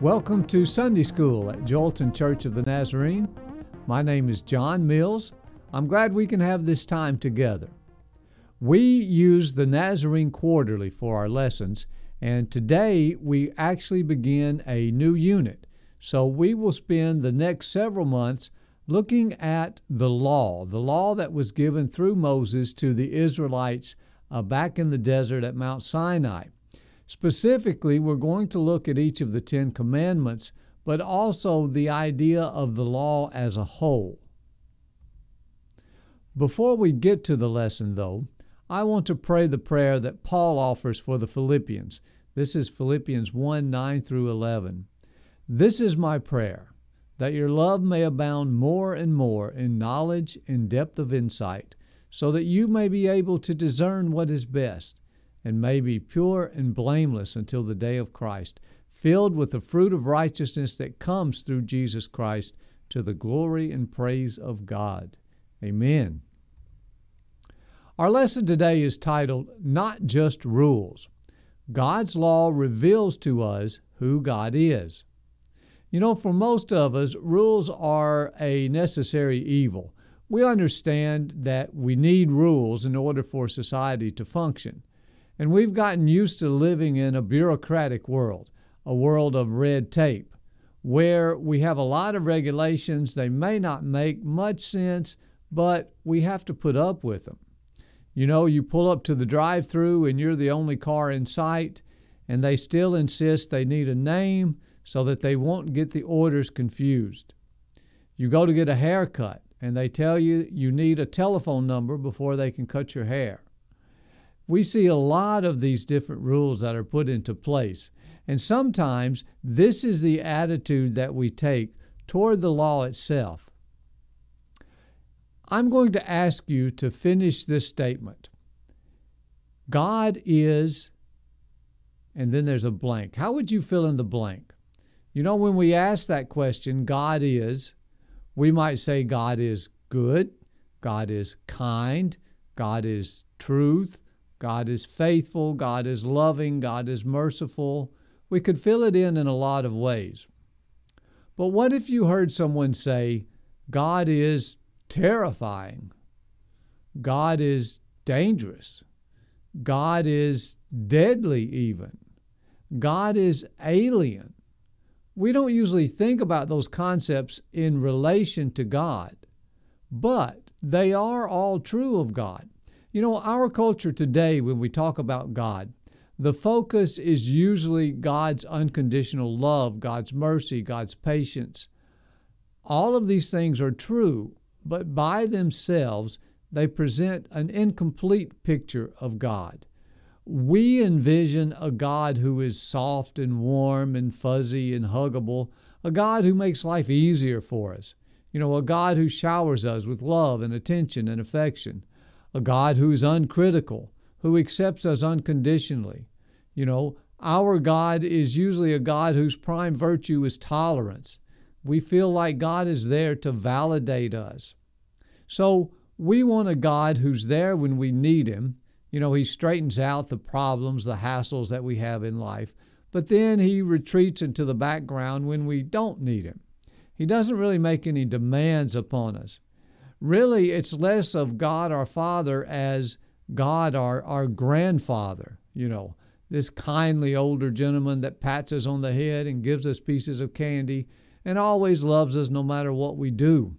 Welcome to Sunday School at Joelton Church of the Nazarene. My name is John Mills. I'm glad we can have this time together. We use the Nazarene Quarterly for our lessons, and today we actually begin a new unit. So we will spend the next several months looking at the law, the law that was given through Moses to the Israelites uh, back in the desert at Mount Sinai. Specifically, we're going to look at each of the Ten Commandments, but also the idea of the law as a whole. Before we get to the lesson, though, I want to pray the prayer that Paul offers for the Philippians. This is Philippians 1 9 through 11. This is my prayer, that your love may abound more and more in knowledge and depth of insight, so that you may be able to discern what is best and may be pure and blameless until the day of Christ, filled with the fruit of righteousness that comes through Jesus Christ to the glory and praise of God. Amen. Our lesson today is titled Not Just Rules. God's law reveals to us who God is. You know, for most of us, rules are a necessary evil. We understand that we need rules in order for society to function. And we've gotten used to living in a bureaucratic world, a world of red tape, where we have a lot of regulations. They may not make much sense, but we have to put up with them. You know, you pull up to the drive through and you're the only car in sight, and they still insist they need a name so that they won't get the orders confused. You go to get a haircut, and they tell you you need a telephone number before they can cut your hair we see a lot of these different rules that are put into place. And sometimes this is the attitude that we take toward the law itself. I'm going to ask you to finish this statement God is, and then there's a blank. How would you fill in the blank? You know, when we ask that question, God is, we might say God is good, God is kind, God is truth, God is faithful, God is loving, God is merciful. We could fill it in in a lot of ways. But what if you heard someone say, God is terrifying? God is dangerous. God is deadly, even. God is alien. We don't usually think about those concepts in relation to God, but they are all true of God. You know, our culture today, when we talk about God, the focus is usually God's unconditional love, God's mercy, God's patience. All of these things are true, but by themselves, they present an incomplete picture of God. We envision a God who is soft and warm and fuzzy and huggable, a God who makes life easier for us. You know, a God who showers us with love and attention and affection a God who's uncritical, who accepts us unconditionally. You know, our God is usually a God whose prime virtue is tolerance. We feel like God is there to validate us. So we want a God who's there when we need Him. You know, He straightens out the problems, the hassles that we have in life, but then He retreats into the background when we don't need Him. He doesn't really make any demands upon us really it's less of God our Father as God our, our grandfather, you know, this kindly older gentleman that pats us on the head and gives us pieces of candy and always loves us no matter what we do.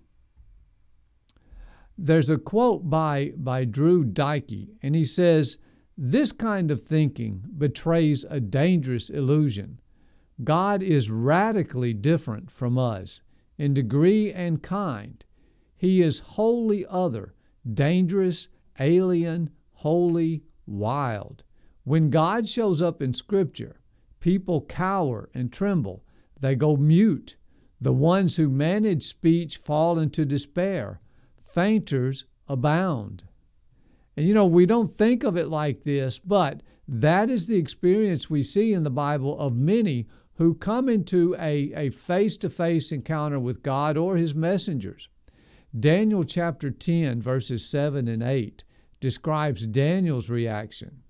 There's a quote by, by Drew Dyck, and he says, This kind of thinking betrays a dangerous illusion. God is radically different from us in degree and kind. He is wholly other, dangerous, alien, holy, wild. When God shows up in Scripture, people cower and tremble. They go mute. The ones who manage speech fall into despair. Fainters abound. And you know, we don't think of it like this, but that is the experience we see in the Bible of many who come into a face to face encounter with God or His messengers. Daniel chapter 10, verses 7 and 8, describes Daniel's reaction.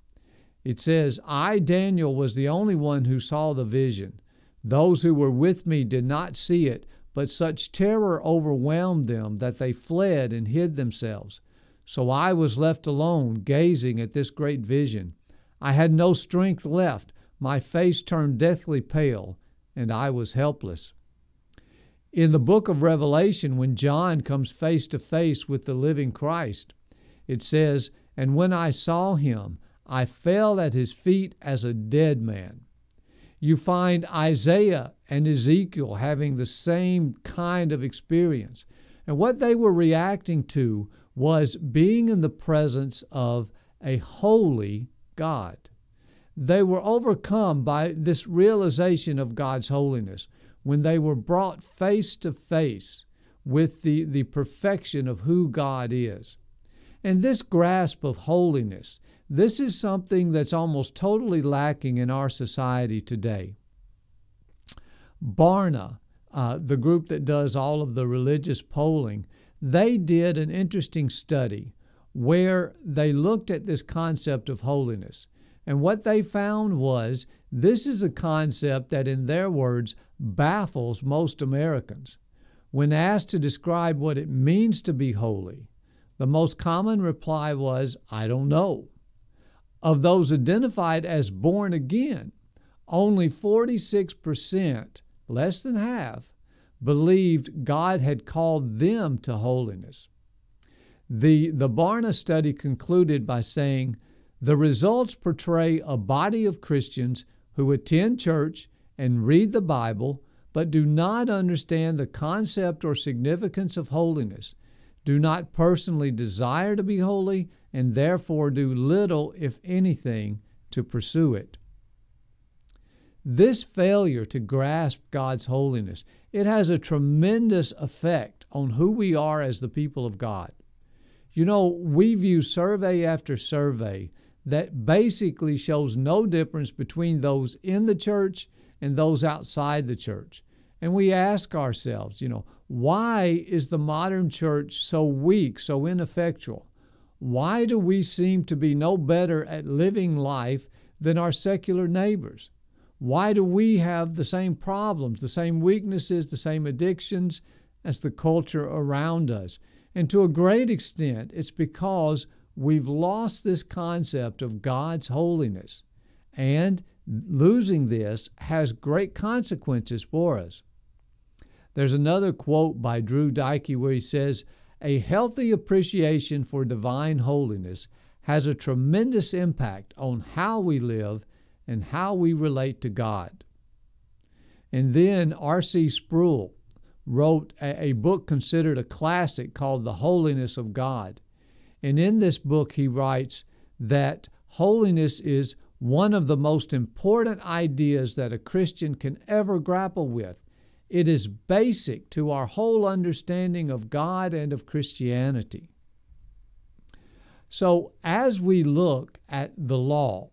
It says, I, Daniel, was the only one who saw the vision. Those who were with me did not see it, but such terror overwhelmed them that they fled and hid themselves. So I was left alone, gazing at this great vision. I had no strength left. My face turned deathly pale, and I was helpless. In the book of Revelation, when John comes face to face with the living Christ, it says, And when I saw him, I fell at his feet as a dead man. You find Isaiah and Ezekiel having the same kind of experience. And what they were reacting to was being in the presence of a holy God. They were overcome by this realization of God's holiness when they were brought face to face with the, the perfection of who God is. And this grasp of holiness, this is something that's almost totally lacking in our society today. Barna, uh, the group that does all of the religious polling, they did an interesting study where they looked at this concept of holiness. And what they found was this is a concept that, in their words, baffles most Americans. When asked to describe what it means to be holy, the most common reply was, I don't know. Of those identified as born again, only 46%, less than half, believed God had called them to holiness. The, the Barna study concluded by saying the results portray a body of Christians who attend church and read the Bible, but do not understand the concept or significance of holiness, do not personally desire to be holy, and therefore do little, if anything, to pursue it. This failure to grasp God's holiness, it has a tremendous effect on who we are as the people of God. You know, we view survey after survey that basically shows no difference between those in the church and those outside the church. And we ask ourselves, you know, why is the modern church so weak, so ineffectual? Why do we seem to be no better at living life than our secular neighbors? Why do we have the same problems, the same weaknesses, the same addictions as the culture around us? And to a great extent, it's because we've lost this concept of God's holiness. And losing this has great consequences for us. There's another quote by Drew Dykey where he says, A healthy appreciation for divine holiness has a tremendous impact on how we live and how we relate to God. And then R.C. Sproul wrote a, a, book considered a classic called The Holiness of God. And in this book, he writes that holiness is one of the most important ideas that a Christian can ever grapple with. It is basic to our whole understanding of God and of Christianity. So, as we look at the law,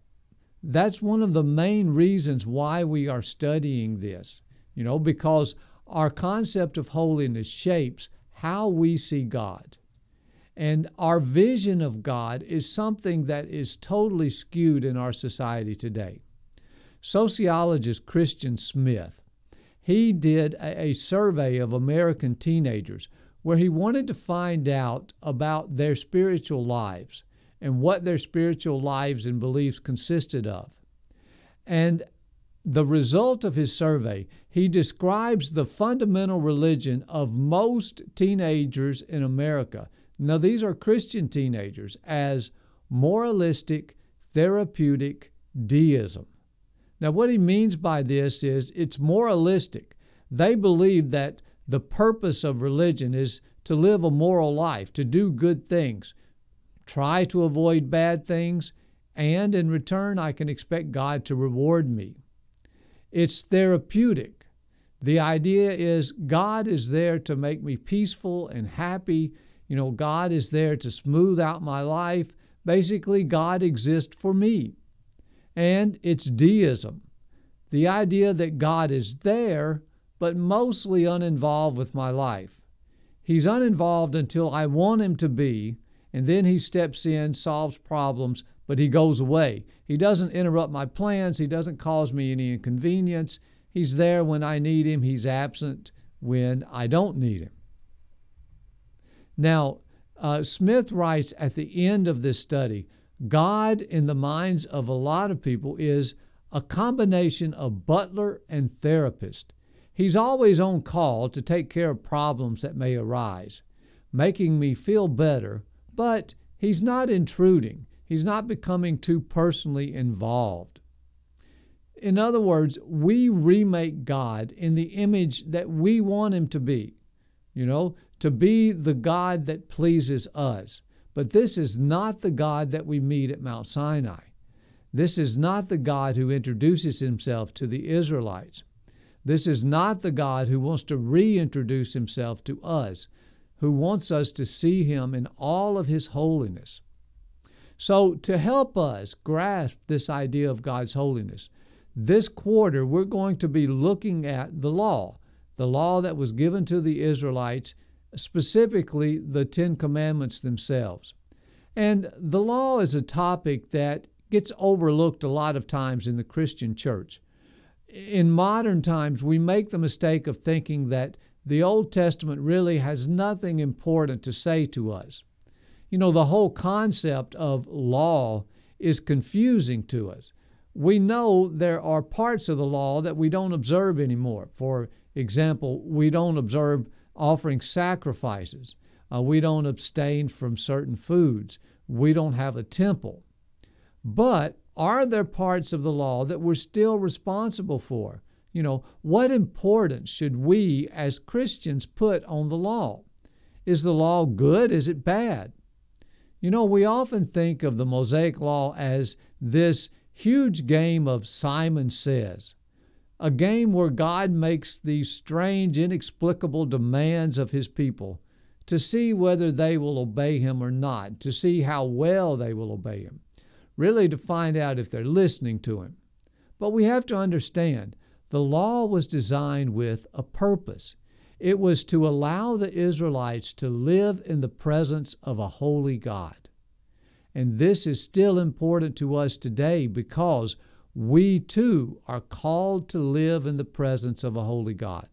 that's one of the main reasons why we are studying this, you know, because our concept of holiness shapes how we see God. And our vision of God is something that is totally skewed in our society today. Sociologist Christian Smith, he did a, survey of American teenagers where he wanted to find out about their spiritual lives and what their spiritual lives and beliefs consisted of. And the result of his survey, he describes the fundamental religion of most teenagers in America. Now, these are Christian teenagers as moralistic, therapeutic deism. Now, what he means by this is it's moralistic. They believe that the purpose of religion is to live a moral life, to do good things, try to avoid bad things, and in return, I can expect God to reward me. It's therapeutic. The idea is God is there to make me peaceful and happy. You know, God is there to smooth out my life. Basically, God exists for me. And it's deism the idea that God is there, but mostly uninvolved with my life. He's uninvolved until I want him to be, and then he steps in, solves problems, but he goes away. He doesn't interrupt my plans, he doesn't cause me any inconvenience. He's there when I need Him, He's absent when I don't need Him. Now, uh, Smith writes at the end of this study God, in the minds of a lot of people, is a combination of butler and therapist. He's always on call to take care of problems that may arise, making me feel better, but he's not intruding. He's not becoming too personally involved. In other words, we remake God in the image that we want him to be, you know, to be the God that pleases us. But this is not the God that we meet at Mount Sinai. This is not the God who introduces himself to the Israelites. This is not the God who wants to reintroduce himself to us, who wants us to see him in all of his holiness. So, to help us grasp this idea of God's holiness, this quarter we're going to be looking at the law, the law that was given to the Israelites specifically the Ten Commandments themselves. And the law is a topic that gets overlooked a lot of times in the Christian church. In modern times, we make the mistake of thinking that the Old Testament really has nothing important to say to us. You know, the whole concept of law is confusing to us. We know there are parts of the law that we don't observe anymore. For example, we don't observe offering sacrifices. Uh, we don't abstain from certain foods. We don't have a temple. But are there parts of the law that we're still responsible for? You know, what importance should we as Christians put on the law? Is the law good? Is it bad? You know, we often think of the Mosaic Law as this huge game of Simon Says a game where God makes these strange, inexplicable demands of His people to see whether they will obey Him or not, to see how well they will obey Him, really to find out if they're listening to Him. But we have to understand the law was designed with a purpose. It was to allow the Israelites to live in the presence of a holy God. And this is still important to us today because we too are called to live in the presence of a holy God.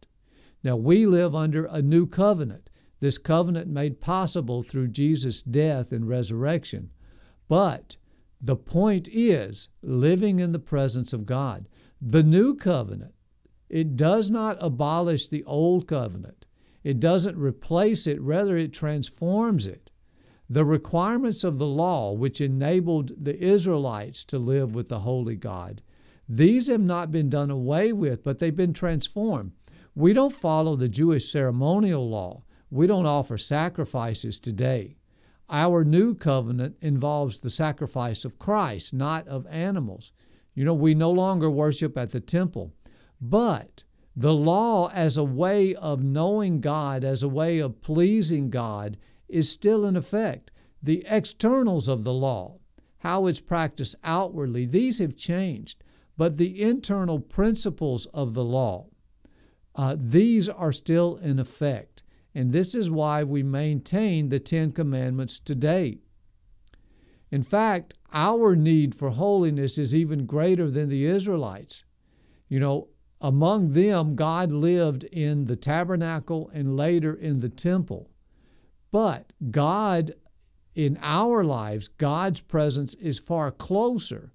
Now, we live under a new covenant, this covenant made possible through Jesus' death and resurrection. But the point is living in the presence of God. The new covenant, it does not abolish the old covenant, it doesn't replace it, rather, it transforms it. The requirements of the law, which enabled the Israelites to live with the holy God, these have not been done away with, but they've been transformed. We don't follow the Jewish ceremonial law. We don't offer sacrifices today. Our new covenant involves the sacrifice of Christ, not of animals. You know, we no longer worship at the temple, but the law as a way of knowing God, as a way of pleasing God, is still in effect. The externals of the law, how it's practiced outwardly, these have changed. But the internal principles of the law, uh, these are still in effect. And this is why we maintain the Ten Commandments today. In fact, our need for holiness is even greater than the Israelites. You know, among them, God lived in the tabernacle and later in the temple. But God, in our lives, God's presence is far closer.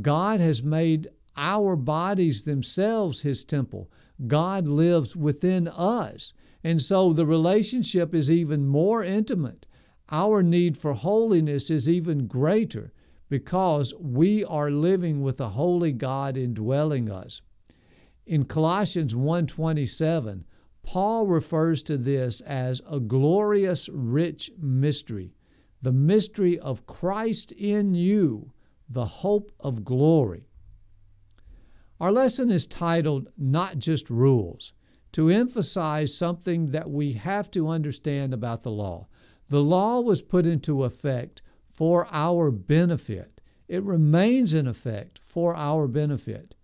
God has made our bodies themselves His temple. God lives within us. And so the relationship is even more intimate. Our need for holiness is even greater because we are living with a holy God indwelling us. In Colossians 1:27, Paul refers to this as a glorious, rich mystery, the mystery of Christ in you, the hope of glory. Our lesson is titled Not Just Rules, to emphasize something that we have to understand about the law. The law was put into effect for our benefit. It remains in effect for our benefit.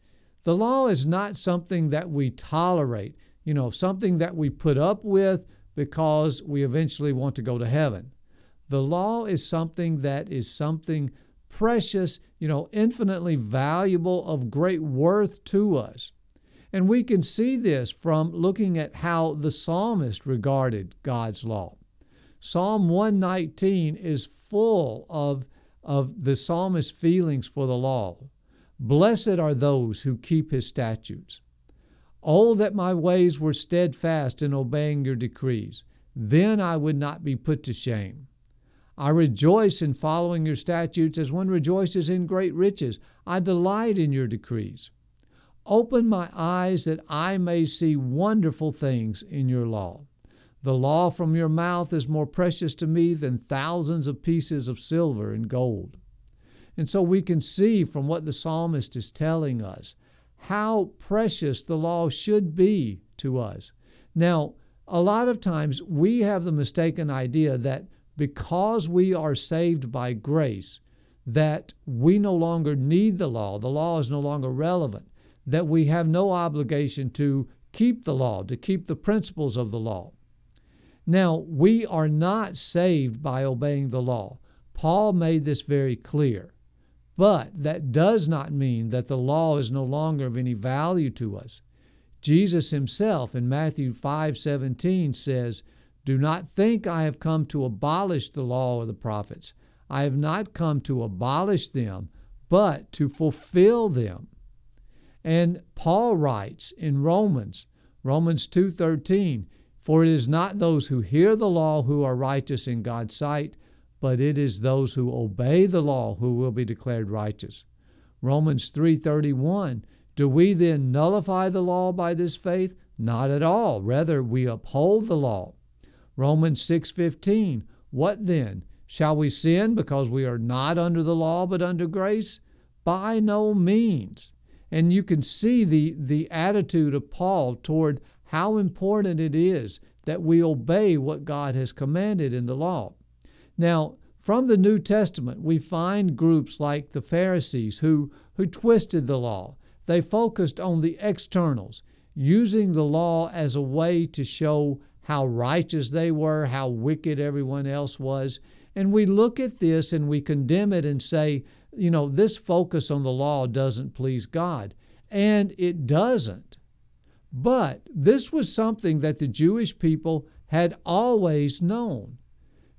The law is not something that we tolerate you know, something that we put up with because we eventually want to go to heaven. The law is something that is something precious, you know, infinitely valuable, of great worth to us. And we can see this from looking at how the psalmist regarded God's law. Psalm 119 is full of, of the psalmist's feelings for the law. Blessed are those who keep his statutes. Oh, that my ways were steadfast in obeying your decrees. Then I would not be put to shame. I rejoice in following your statutes as one rejoices in great riches. I delight in your decrees. Open my eyes that I may see wonderful things in your law. The law from your mouth is more precious to me than thousands of pieces of silver and gold. And so we can see from what the psalmist is telling us how precious the law should be to us. Now, a lot of times we have the mistaken idea that because we are saved by grace, that we no longer need the law, the law is no longer relevant, that we have no obligation to keep the law, to keep the principles of the law. Now, we are not saved by obeying the law. Paul made this very clear. But that does not mean that the law is no longer of any value to us. Jesus himself in Matthew 5:17 says, "Do not think I have come to abolish the law or the prophets. I have not come to abolish them, but to fulfill them." And Paul writes in Romans, Romans 2:13, "For it is not those who hear the law who are righteous in God's sight, but it is those who obey the law who will be declared righteous." Romans 3:31, "Do we then nullify the law by this faith? Not at all. Rather, we uphold the law." Romans 6:15, "What then? Shall we sin because we are not under the law but under grace? By no means." And you can see the, the attitude of Paul toward how important it is that we obey what God has commanded in the law. Now, from the New Testament, we find groups like the Pharisees who, who twisted the law. They focused on the externals, using the law as a way to show how righteous they were, how wicked everyone else was. And we look at this and we condemn it and say, you know, this focus on the law doesn't please God. And it doesn't. But this was something that the Jewish people had always known.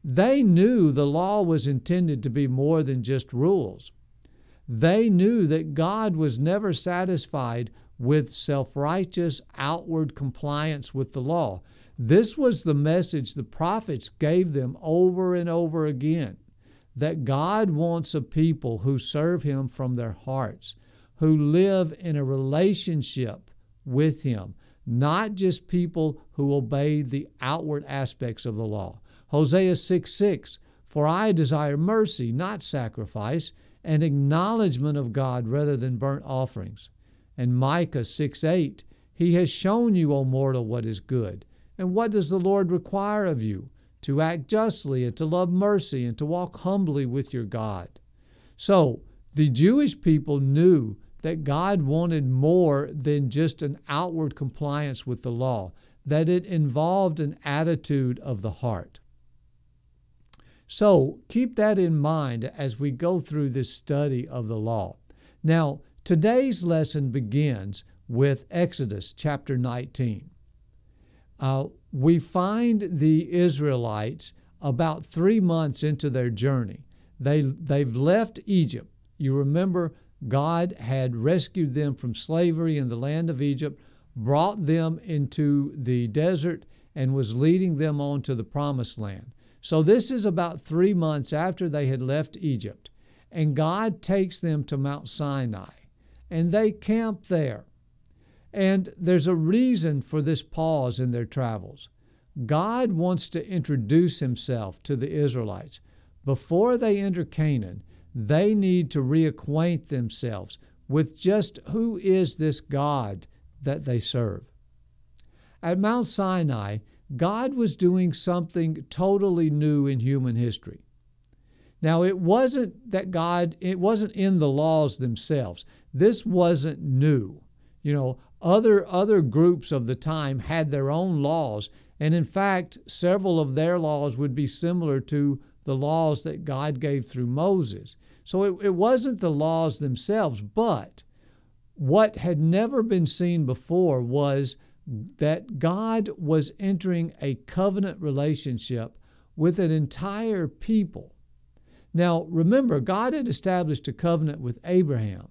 They knew the law was intended to be more than just rules. They knew that God was never satisfied with self righteous outward compliance with the law. This was the message the prophets gave them over and over again that God wants a people who serve Him from their hearts, who live in a relationship with Him, not just people who obey the outward aspects of the law. Hosea 6 6 For I desire mercy, not sacrifice, and acknowledgement of God rather than burnt offerings. And Micah 6 8 He has shown you, O mortal, what is good. And what does the Lord require of you? to act justly and to love mercy and to walk humbly with your God. So, the Jewish people knew that God wanted more than just an outward compliance with the law, that it involved an attitude of the heart. So, keep that in mind as we go through this study of the law. Now, today's lesson begins with Exodus chapter 19. Uh, we find the Israelites about three months into their journey. They, they've left Egypt. You remember, God had rescued them from slavery in the land of Egypt, brought them into the desert, and was leading them on to the promised land. So, this is about three months after they had left Egypt. And God takes them to Mount Sinai, and they camp there. And there's a reason for this pause in their travels. God wants to introduce himself to the Israelites. Before they enter Canaan, they need to reacquaint themselves with just who is this God that they serve. At Mount Sinai, God was doing something totally new in human history. Now, it wasn't that God, it wasn't in the laws themselves. This wasn't new. You know, other, other groups of the time had their own laws, and in fact, several of their laws would be similar to the laws that God gave through Moses. So it, it wasn't the laws themselves, but what had never been seen before was that God was entering a covenant relationship with an entire people. Now, remember, God had established a covenant with Abraham,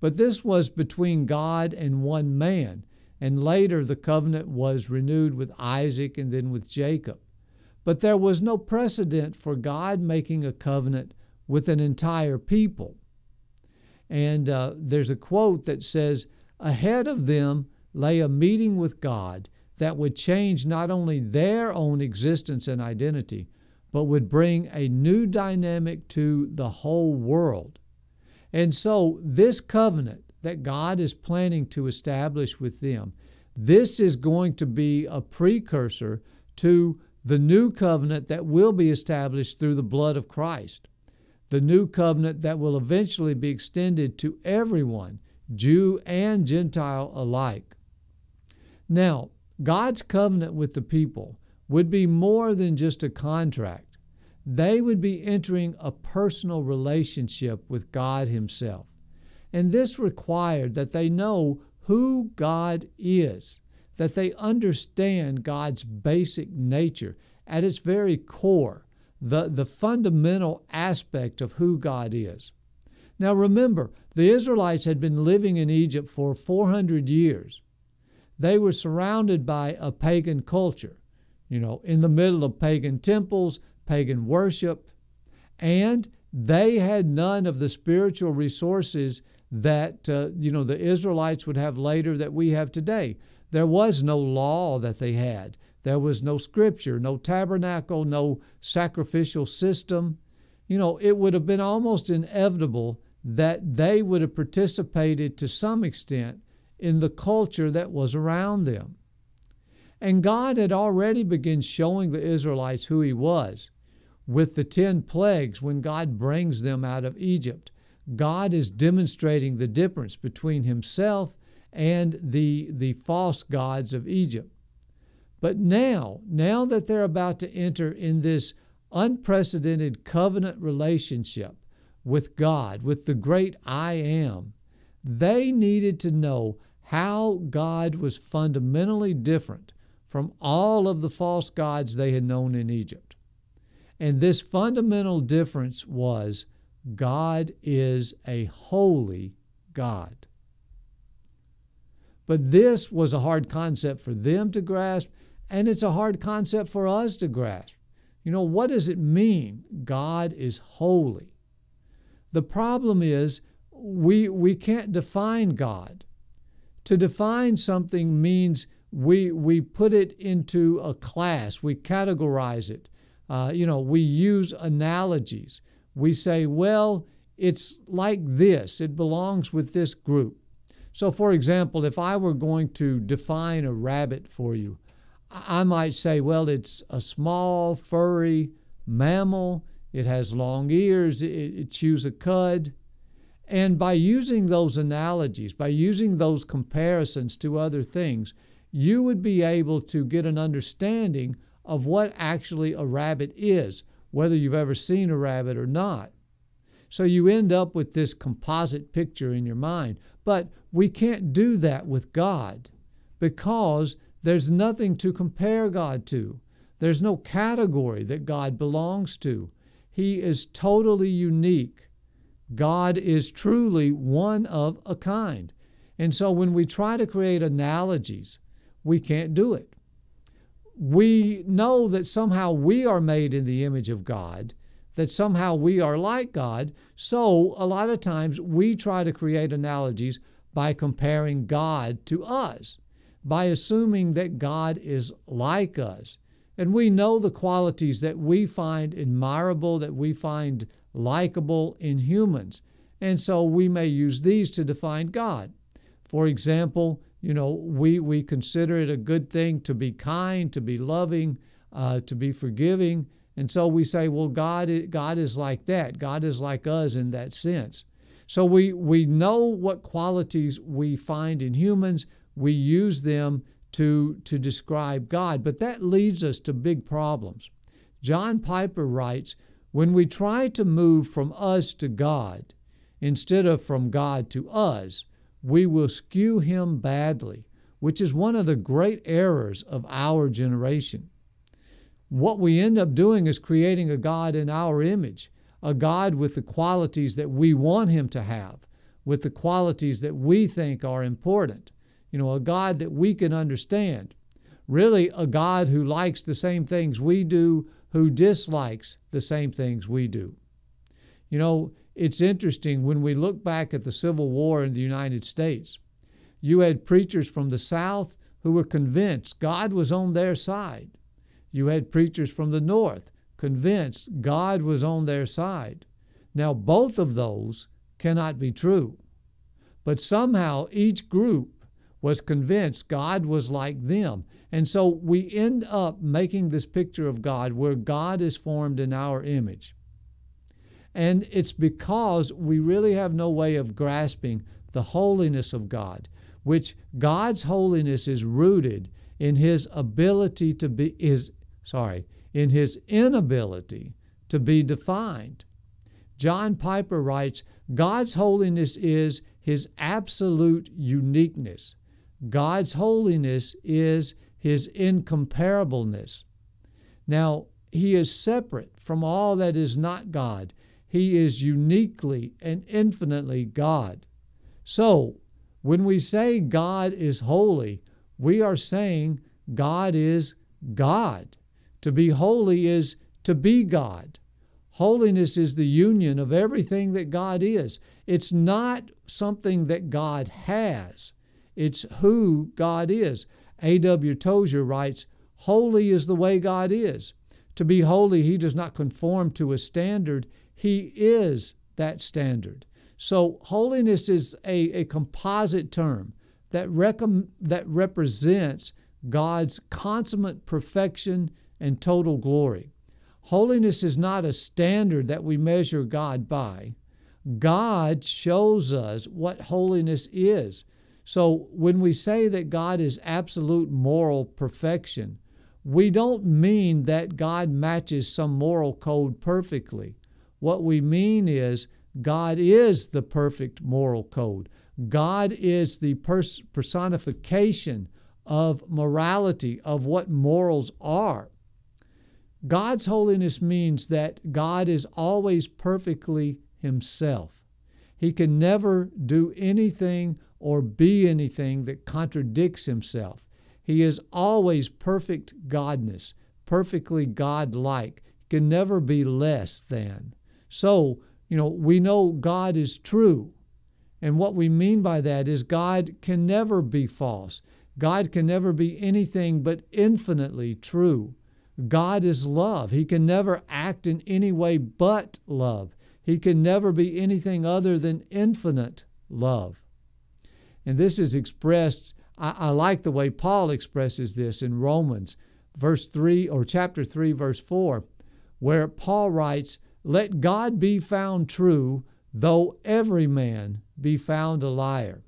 but this was between God and one man. And later, the covenant was renewed with Isaac and then with Jacob. But there was no precedent for God making a covenant with an entire people. And uh, there's a quote that says, Ahead of them lay a meeting with God that would change not only their own existence and identity, but would bring a new dynamic to the whole world. And so, this covenant that God is planning to establish with them, this is going to be a precursor to the new covenant that will be established through the blood of Christ, the new covenant that will eventually be extended to everyone, Jew and Gentile alike. Now, God's covenant with the people would be more than just a contract. They would be entering a personal relationship with God Himself. And this required that they know who God is, that they understand God's basic nature at its very core, the, the fundamental aspect of who God is. Now remember, the Israelites had been living in Egypt for 400 years. They were surrounded by a pagan culture, you know, in the middle of pagan temples, pagan worship, and they had none of the spiritual resources that uh, you know the Israelites would have later that we have today. There was no law that they had. There was no scripture, no tabernacle, no sacrificial system. You know, it would have been almost inevitable that they would have participated to some extent in the culture that was around them. And God had already begun showing the Israelites who He was with the 10 plagues when God brings them out of Egypt. God is demonstrating the difference between Himself and the, the false gods of Egypt. But now, now that they're about to enter in this unprecedented covenant relationship with God, with the great I am, they needed to know how God was fundamentally different from all of the false gods they had known in Egypt. And this fundamental difference was God is a holy God. But this was a hard concept for them to grasp, and it's a hard concept for us to grasp. You know, what does it mean? God is holy. The problem is we, we can't define God. To define something means we, we put it into a class, we categorize it. Uh, you know, we use analogies. We say, well, it's like this, it belongs with this group. So, for example, if I were going to define a rabbit for you, I might say, well, it's a small, furry mammal. It has long ears. It, chews a cud. And by using those analogies, by using those comparisons to other things, you would be able to get an understanding of what actually a rabbit is, whether you've ever seen a rabbit or not. So you end up with this composite picture in your mind. But we can't do that with God because there's nothing to compare God to. There's no category that God belongs to. He is totally unique. God is truly one of a kind. And so when we try to create analogies, we can't do it. We know that somehow we are made in the image of God, that somehow we are like God. So a lot of times we try to create analogies by comparing God to us, by assuming that God is like us. And we know the qualities that we find admirable, that we find likable in humans. And so we may use these to define God. For example, you know, we, we consider it a good thing to be kind, to be loving, uh, to be forgiving. And so we say, well, God, God is like that. God is like us in that sense. So we, we know what qualities we find in humans. We use them to, to describe God. But that leads us to big problems. John Piper writes when we try to move from us to God instead of from God to us, we will skew him badly, which is one of the great errors of our generation. What we end up doing is creating a God in our image, a God with the qualities that we want him to have, with the qualities that we think are important. You know, a God that we can understand. Really, a God who likes the same things we do, who dislikes the same things we do. You know, it's interesting when we look back at the Civil War in the United States. You had preachers from the South who were convinced God was on their side. You had preachers from the North convinced God was on their side. Now, both of those cannot be true. But somehow each group was convinced God was like them. And so we end up making this picture of God where God is formed in our image. And it's because we really have no way of grasping the holiness of God, which God's holiness is rooted in his ability to be is sorry, in his inability to be defined. John Piper writes, God's holiness is his absolute uniqueness. God's holiness is his incomparableness. Now, he is separate from all that is not God. He is uniquely and infinitely God. So, when we say God is holy, we are saying God is God. To be holy is to be God. Holiness is the union of everything that God is. It's not something that God has, it's who God is. A.W. Tozer writes, Holy is the way God is. To be holy, he does not conform to a standard, he is that standard. So, holiness is a, a composite term that, recom- that represents God's consummate perfection and total glory. Holiness is not a standard that we measure God by. God shows us what holiness is. So when we say that God is absolute moral perfection, we don't mean that God matches some moral code perfectly. What we mean is God is the perfect moral code. God is the pers- personification of morality, of what morals are. God's holiness means that God is always perfectly Himself. He can never do anything or be anything that contradicts Himself. He is always perfect godness, perfectly God-like. Can never be less than. So, you know, we know God is true. And what we mean by that is God can never be false. God can never be anything but infinitely true. God is love. He can never act in any way but love. He can never be anything other than infinite love. And this is expressed, I, I, like the way Paul expresses this in Romans, verse 3 or chapter 3, verse 4, where Paul writes, let God be found true, though every man be found a liar.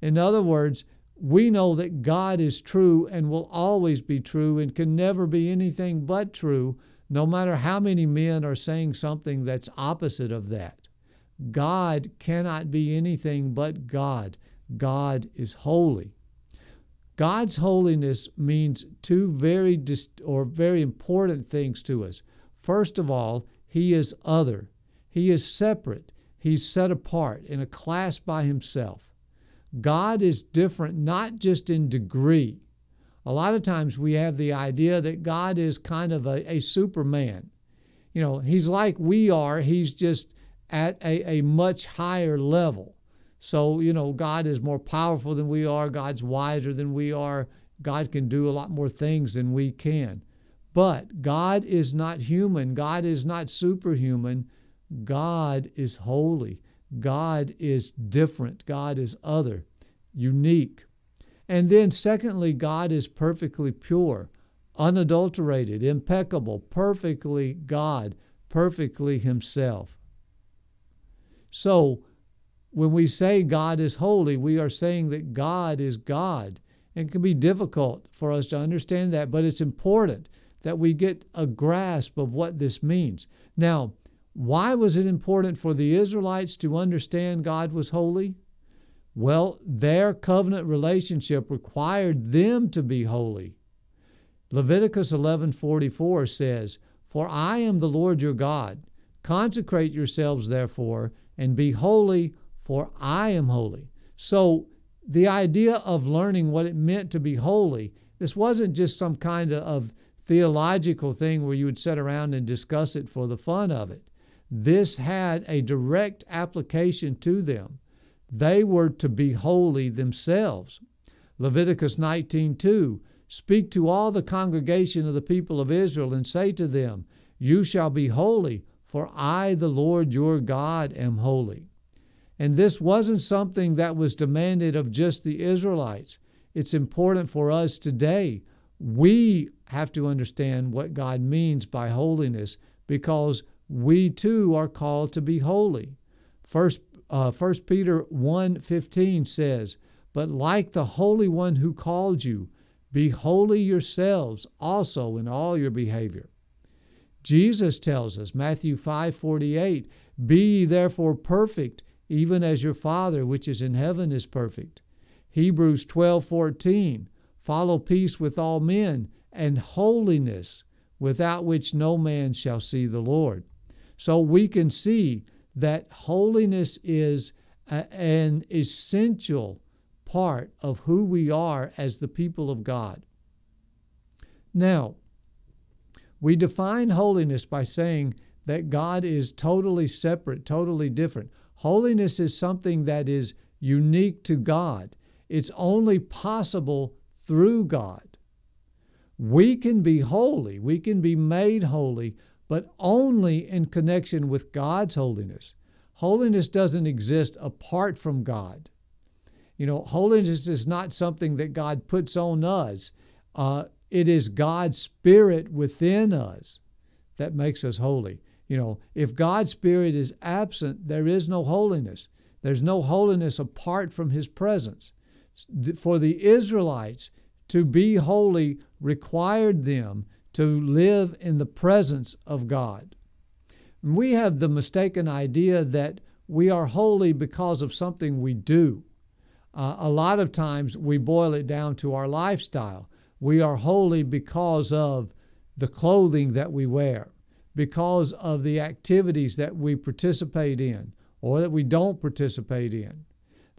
In other words, we know that God is true and will always be true and can never be anything but true, no matter how many men are saying something that's opposite of that. God cannot be anything but God. God is holy. God's holiness means two very or very important things to us. First of all, he is other. He is separate. He's set apart in a class by himself. God is different, not just in degree. A lot of times we have the idea that God is kind of a, a superman. You know, he's like we are, he's just at a, a much higher level. So, you know, God is more powerful than we are, God's wiser than we are, God can do a lot more things than we can. But God is not human. God is not superhuman. God is holy. God is different. God is other, unique. And then, secondly, God is perfectly pure, unadulterated, impeccable, perfectly God, perfectly Himself. So, when we say God is holy, we are saying that God is God. It can be difficult for us to understand that, but it's important that we get a grasp of what this means. Now, why was it important for the Israelites to understand God was holy? Well, their covenant relationship required them to be holy. Leviticus 11:44 says, "For I am the Lord your God. Consecrate yourselves therefore and be holy, for I am holy." So, the idea of learning what it meant to be holy, this wasn't just some kind of theological thing where you would sit around and discuss it for the fun of it. This had a direct application to them. They were to be holy themselves. Leviticus 19:2 Speak to all the congregation of the people of Israel and say to them, You shall be holy, for I, the Lord your God, am holy. And this wasn't something that was demanded of just the Israelites. It's important for us today. We have to understand what God means by holiness because we too are called to be holy. First, uh, 1 Peter 1.15 says, But like the Holy One who called you, be holy yourselves also in all your behavior. Jesus tells us, Matthew 5:48, Be ye therefore perfect, even as your Father which is in heaven is perfect. Hebrews 12:14, Follow peace with all men and holiness, without which no man shall see the Lord. So we can see that holiness is a, an essential part of who we are as the people of God. Now, we define holiness by saying that God is totally separate, totally different. Holiness is something that is unique to God. It's only possible through God. We can be holy, we can be made holy, but only in connection with God's holiness. Holiness doesn't exist apart from God. You know, holiness is not something that God puts on us. Uh, it is God's Spirit within us that makes us holy. You know, if God's Spirit is absent, there is no holiness. There's no holiness apart from His presence. For the Israelites, to be holy required them to live in the presence of God. We have the mistaken idea that we are holy because of something we do. Uh, a lot of times we boil it down to our lifestyle. We are holy because of the clothing that we wear, because of the activities that we participate in or that we don't participate in,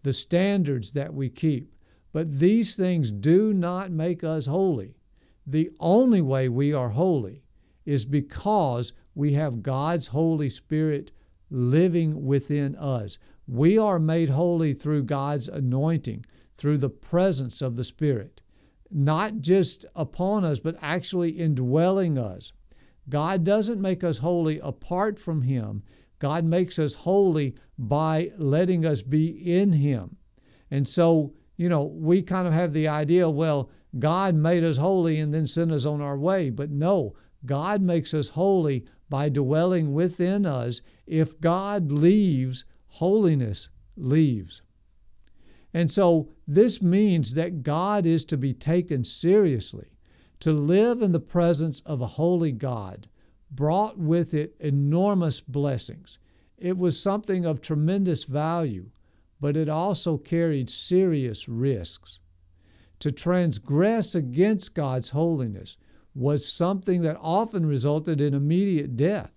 the standards that we keep. But these things do not make us holy. The only way we are holy is because we have God's Holy Spirit living within us. We are made holy through God's anointing, through the presence of the Spirit, not just upon us, but actually indwelling us. God doesn't make us holy apart from Him. God makes us holy by letting us be in Him. And so, you know, we kind of have the idea, well, God made us holy and then sent us on our way. But no, God makes us holy by dwelling within us. If God leaves, holiness leaves. And so this means that God is to be taken seriously. To live in the presence of a holy God brought with it enormous blessings. It was something of tremendous value, but it also carried serious risks. To transgress against God's holiness was something that often resulted in immediate death.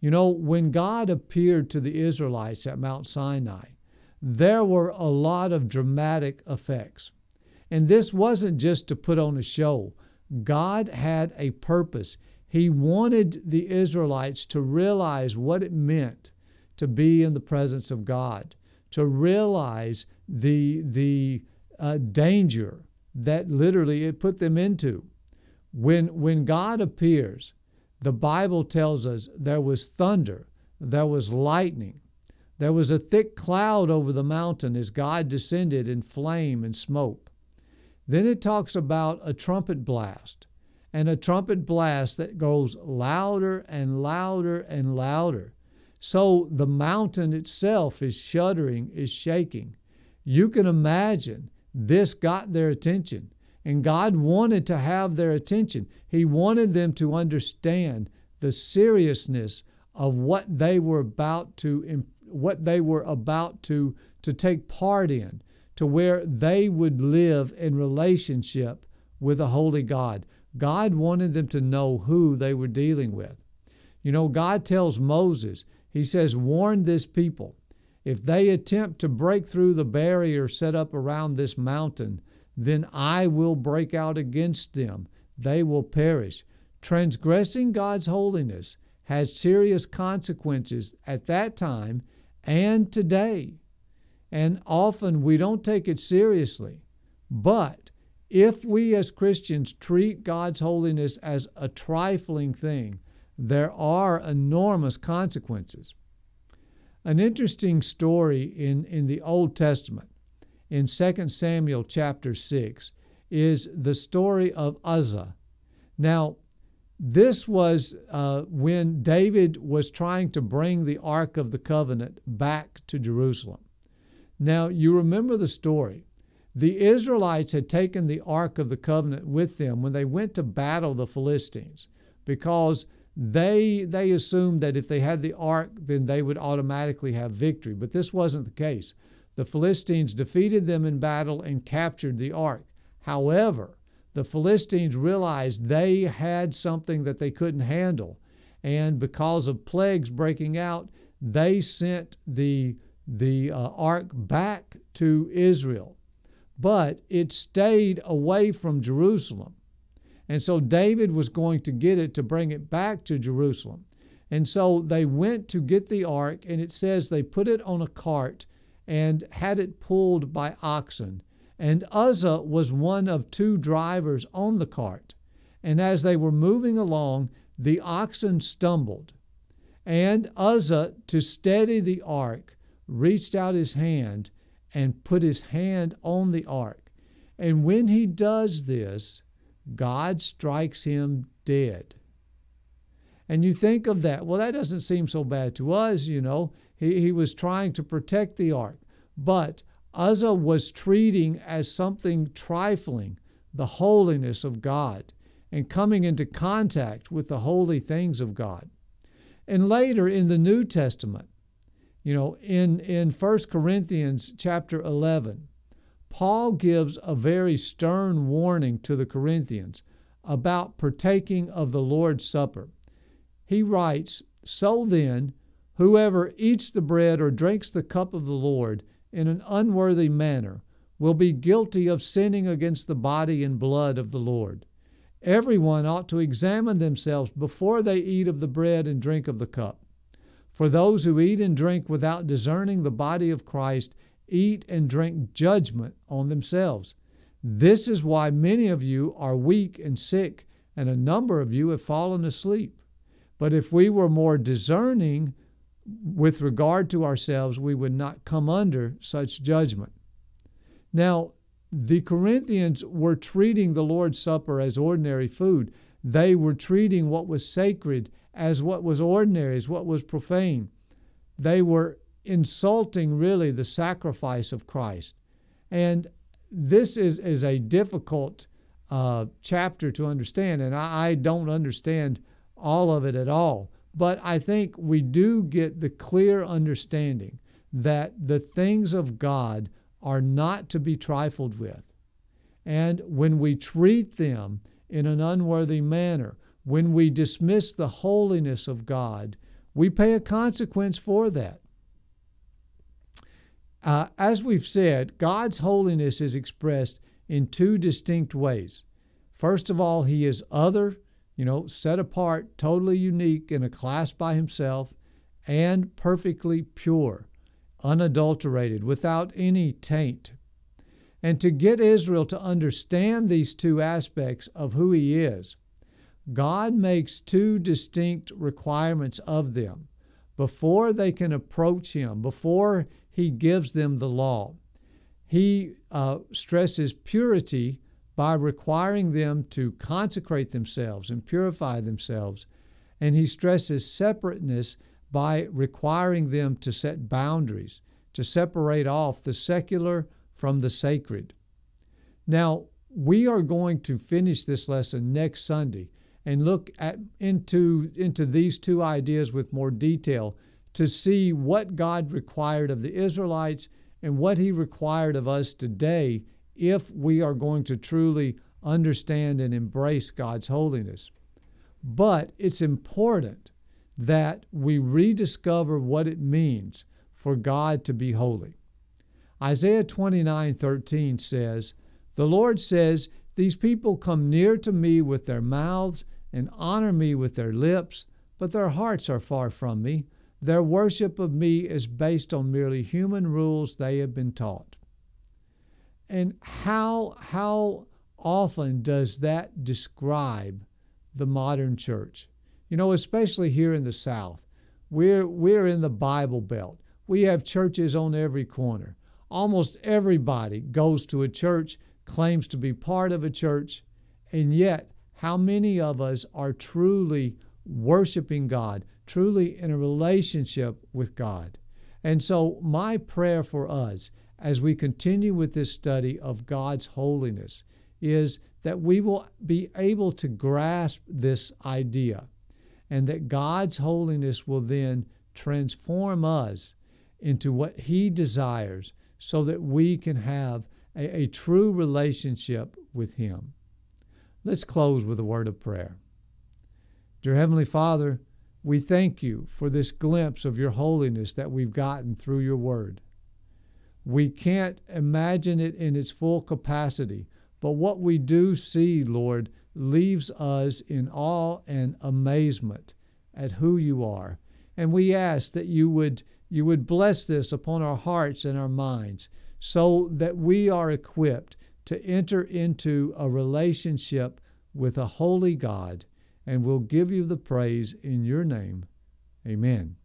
You know, when God appeared to the Israelites at Mount Sinai, there were a lot of dramatic effects. And this wasn't just to put on a show. God had a purpose. He wanted the Israelites to realize what it meant to be in the presence of God, to realize the, the uh, danger that literally it put them into. When, when God appears, the Bible tells us there was thunder, there was lightning, there was a thick cloud over the mountain as God descended in flame and smoke. Then it talks about a trumpet blast, and a trumpet blast that goes louder and louder and louder. So the mountain itself is shuddering, is shaking. You can imagine this got their attention. And God wanted to have their attention. He wanted them to understand the seriousness of what they were about to what they were about to, to take part in, to where they would live in relationship with a holy God. God wanted them to know who they were dealing with. You know, God tells Moses, He says, warn this people. If they attempt to break through the barrier set up around this mountain, then I will break out against them. They will perish. Transgressing God's holiness had serious consequences at that time and today. And often we don't take it seriously. But if we as Christians treat God's holiness as a trifling thing, there are enormous consequences. An interesting story in, in the Old Testament, in 2 Samuel chapter 6, is the story of Uzzah. Now, this was uh, when David was trying to bring the Ark of the Covenant back to Jerusalem. Now, you remember the story. The Israelites had taken the Ark of the Covenant with them when they went to battle the Philistines because they, they assumed that if they had the Ark, then they would automatically have victory. But this wasn't the case. The Philistines defeated them in battle and captured the Ark. However, the Philistines realized they had something that they couldn't handle. And because of plagues breaking out, they sent the, the uh, ark back to Israel. But it stayed away from Jerusalem. And so David was going to get it to bring it back to Jerusalem. And so they went to get the ark, and it says they put it on a cart and had it pulled by oxen. And Uzzah was one of two drivers on the cart. And as they were moving along, the oxen stumbled. And Uzzah, to steady the ark, reached out his hand and put his hand on the ark. And when he does this, God strikes him dead. And you think of that. Well, that doesn't seem so bad to us, you know. He, he was trying to protect the ark. But Uzzah was treating as something trifling the holiness of God and coming into contact with the holy things of God. And later in the New Testament, you know, in, in 1 Corinthians chapter 11, Paul gives a very stern warning to the Corinthians about partaking of the Lord's Supper. He writes, So then, whoever eats the bread or drinks the cup of the Lord in an unworthy manner will be guilty of sinning against the body and blood of the Lord. Everyone ought to examine themselves before they eat of the bread and drink of the cup. For those who eat and drink without discerning the body of Christ eat and drink judgment on themselves. This is why many of you are weak and sick, and a number of you have fallen asleep. But if we were more discerning, with regard to ourselves, we would not come under such judgment. Now, the Corinthians were treating the Lord's Supper as ordinary food. They were treating what was sacred as what was ordinary, as what was profane. They were insulting, really, the sacrifice of Christ. And this is, is a difficult uh, chapter to understand, and I, I don't understand all of it at all. But I think we do get the clear understanding that the things of God are not to be trifled with. And when we treat them in an unworthy manner, when we dismiss the holiness of God, we pay a consequence for that. Uh, as we've said, God's holiness is expressed in two distinct ways. First of all, He is other you know, set apart, totally unique in a class by himself, and perfectly pure, unadulterated, without any taint. And to get Israel to understand these two aspects of who he is, God makes two distinct requirements of them before they can approach him, before he gives them the law. He uh, stresses purity by requiring them to consecrate themselves and purify themselves. And he stresses separateness by requiring them to set boundaries, to separate off the secular from the sacred. Now, we are going to finish this lesson next Sunday and look at, into, into these two ideas with more detail to see what God required of the Israelites and what He required of us today if we are going to truly understand and embrace God's holiness. But it's important that we rediscover what it means for God to be holy. Isaiah 29 13 says, The Lord says, These people come near to me with their mouths and honor me with their lips, but their hearts are far from me. Their worship of me is based on merely human rules they have been taught. And how, how often does that describe the modern church? You know, especially here in the South, we're, we're in the Bible Belt. We have churches on every corner. Almost everybody goes to a church, claims to be part of a church, and yet, how many of us are truly worshiping God, truly in a relationship with God? And so, my prayer for us as we continue with this study of God's holiness is that we will be able to grasp this idea and that God's holiness will then transform us into what He desires so that we can have a, a true relationship with Him. Let's close with a word of prayer. Dear Heavenly Father, we thank you for this glimpse of your holiness that we've gotten through your word. We can't imagine it in its full capacity, but what we do see, Lord, leaves us in awe and amazement at who you are. And we ask that you would you would bless this upon our hearts and our minds so that we are equipped to enter into a relationship with a holy God and will give you the praise in your name. Amen.